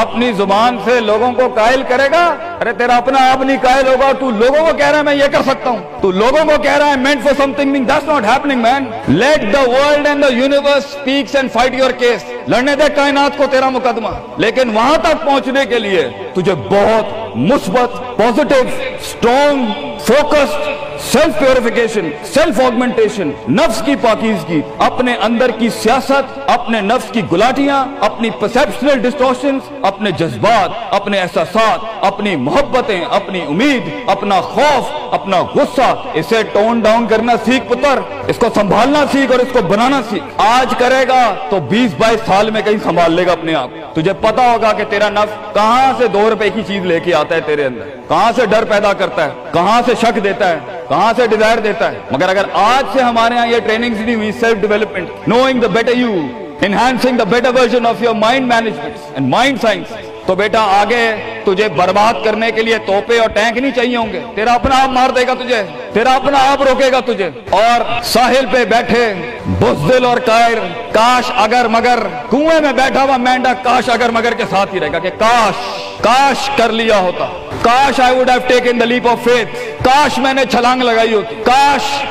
اپنی زبان سے لوگوں کو قائل کرے گا۔ ارے تیرا اپنا آپ نہیں قائل ہوگا، تو لوگوں کو کہہ رہا ہے میں یہ کر سکتا ہوں۔ تو لوگوں کو کہہ رہا ہے meant for something that's not happening man. Let the world and the universe speaks and fight your case. لڑنے دے کائنات کو تیرا مقدمہ۔ لیکن وہاں تک پہنچنے کے لیے تجھے بہت مثبت positive strong focused self purification self augmentation نفس کی پاکیزگی اپنے اندر کی سیاست اپنے نفس کی گلاٹیاں اپنی پرسپشنل ڈسٹورشنز اپنے جذبات اپنے احساسات اپنی محبتیں اپنی امید اپنا خوف اپنا غصہ اسے ٹون ڈاؤن کرنا سیکھ پتر اس کو سنبھالنا سیکھ اور اس کو بنانا سیکھ آج کرے گا تو بیس بائیس سال میں کہیں سنبھال لے گا اپنے آپ تجھے پتا ہوگا کہ تیرا نفس کہاں سے دو روپے کی چیز لے کے آتا ہے تیرے اندر کہاں سے ڈر پیدا کرتا ہے کہاں سے شک دیتا ہے کہاں سے ڈیزائر دیتا ہے؟ مگر اگر آج سے ہمارے ہاں یہ ٹریننگ دی ہوئی self development knowing the better you enhancing the better version of your mind management and mind science تو بیٹا آگے تجھے برباد کرنے کے لیے توپے اور ٹینک نہیں چاہیے ہوں گے۔ تیرا اپنا آپ مار دے گا تجھے، تیرا اپنا آپ روکے گا تجھے۔ اور ساحل پہ بیٹھے بزدل اور قائر، کاش اگر مگر، کنویں میں بیٹھا ہوا مینڈا کاش اگر مگر کے ساتھ ہی رہے گا کہ کاش کاش کر لیا ہوتا۔ کاش I would have taken the leap of faith کاش میں نے چھلانگ لگائی ہوتی۔ کاش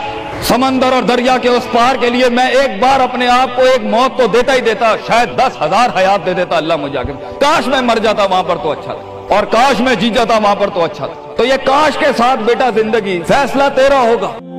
سمندر اور دریا کے اس پار کے لیے میں ایک بار اپنے آپ کو ایک موت تو دیتا ہی دیتا، شاید دس ہزار حیات دے دیتا، اللہ مجھے آگے۔ کاش میں مر جاتا وہاں پر تو اچھا تھا۔ اور کاش میں جی جاتا وہاں پر تو اچھا تھا۔ تو یہ کاش کے ساتھ بیٹا زندگی، فیصلہ تیرا ہوگا۔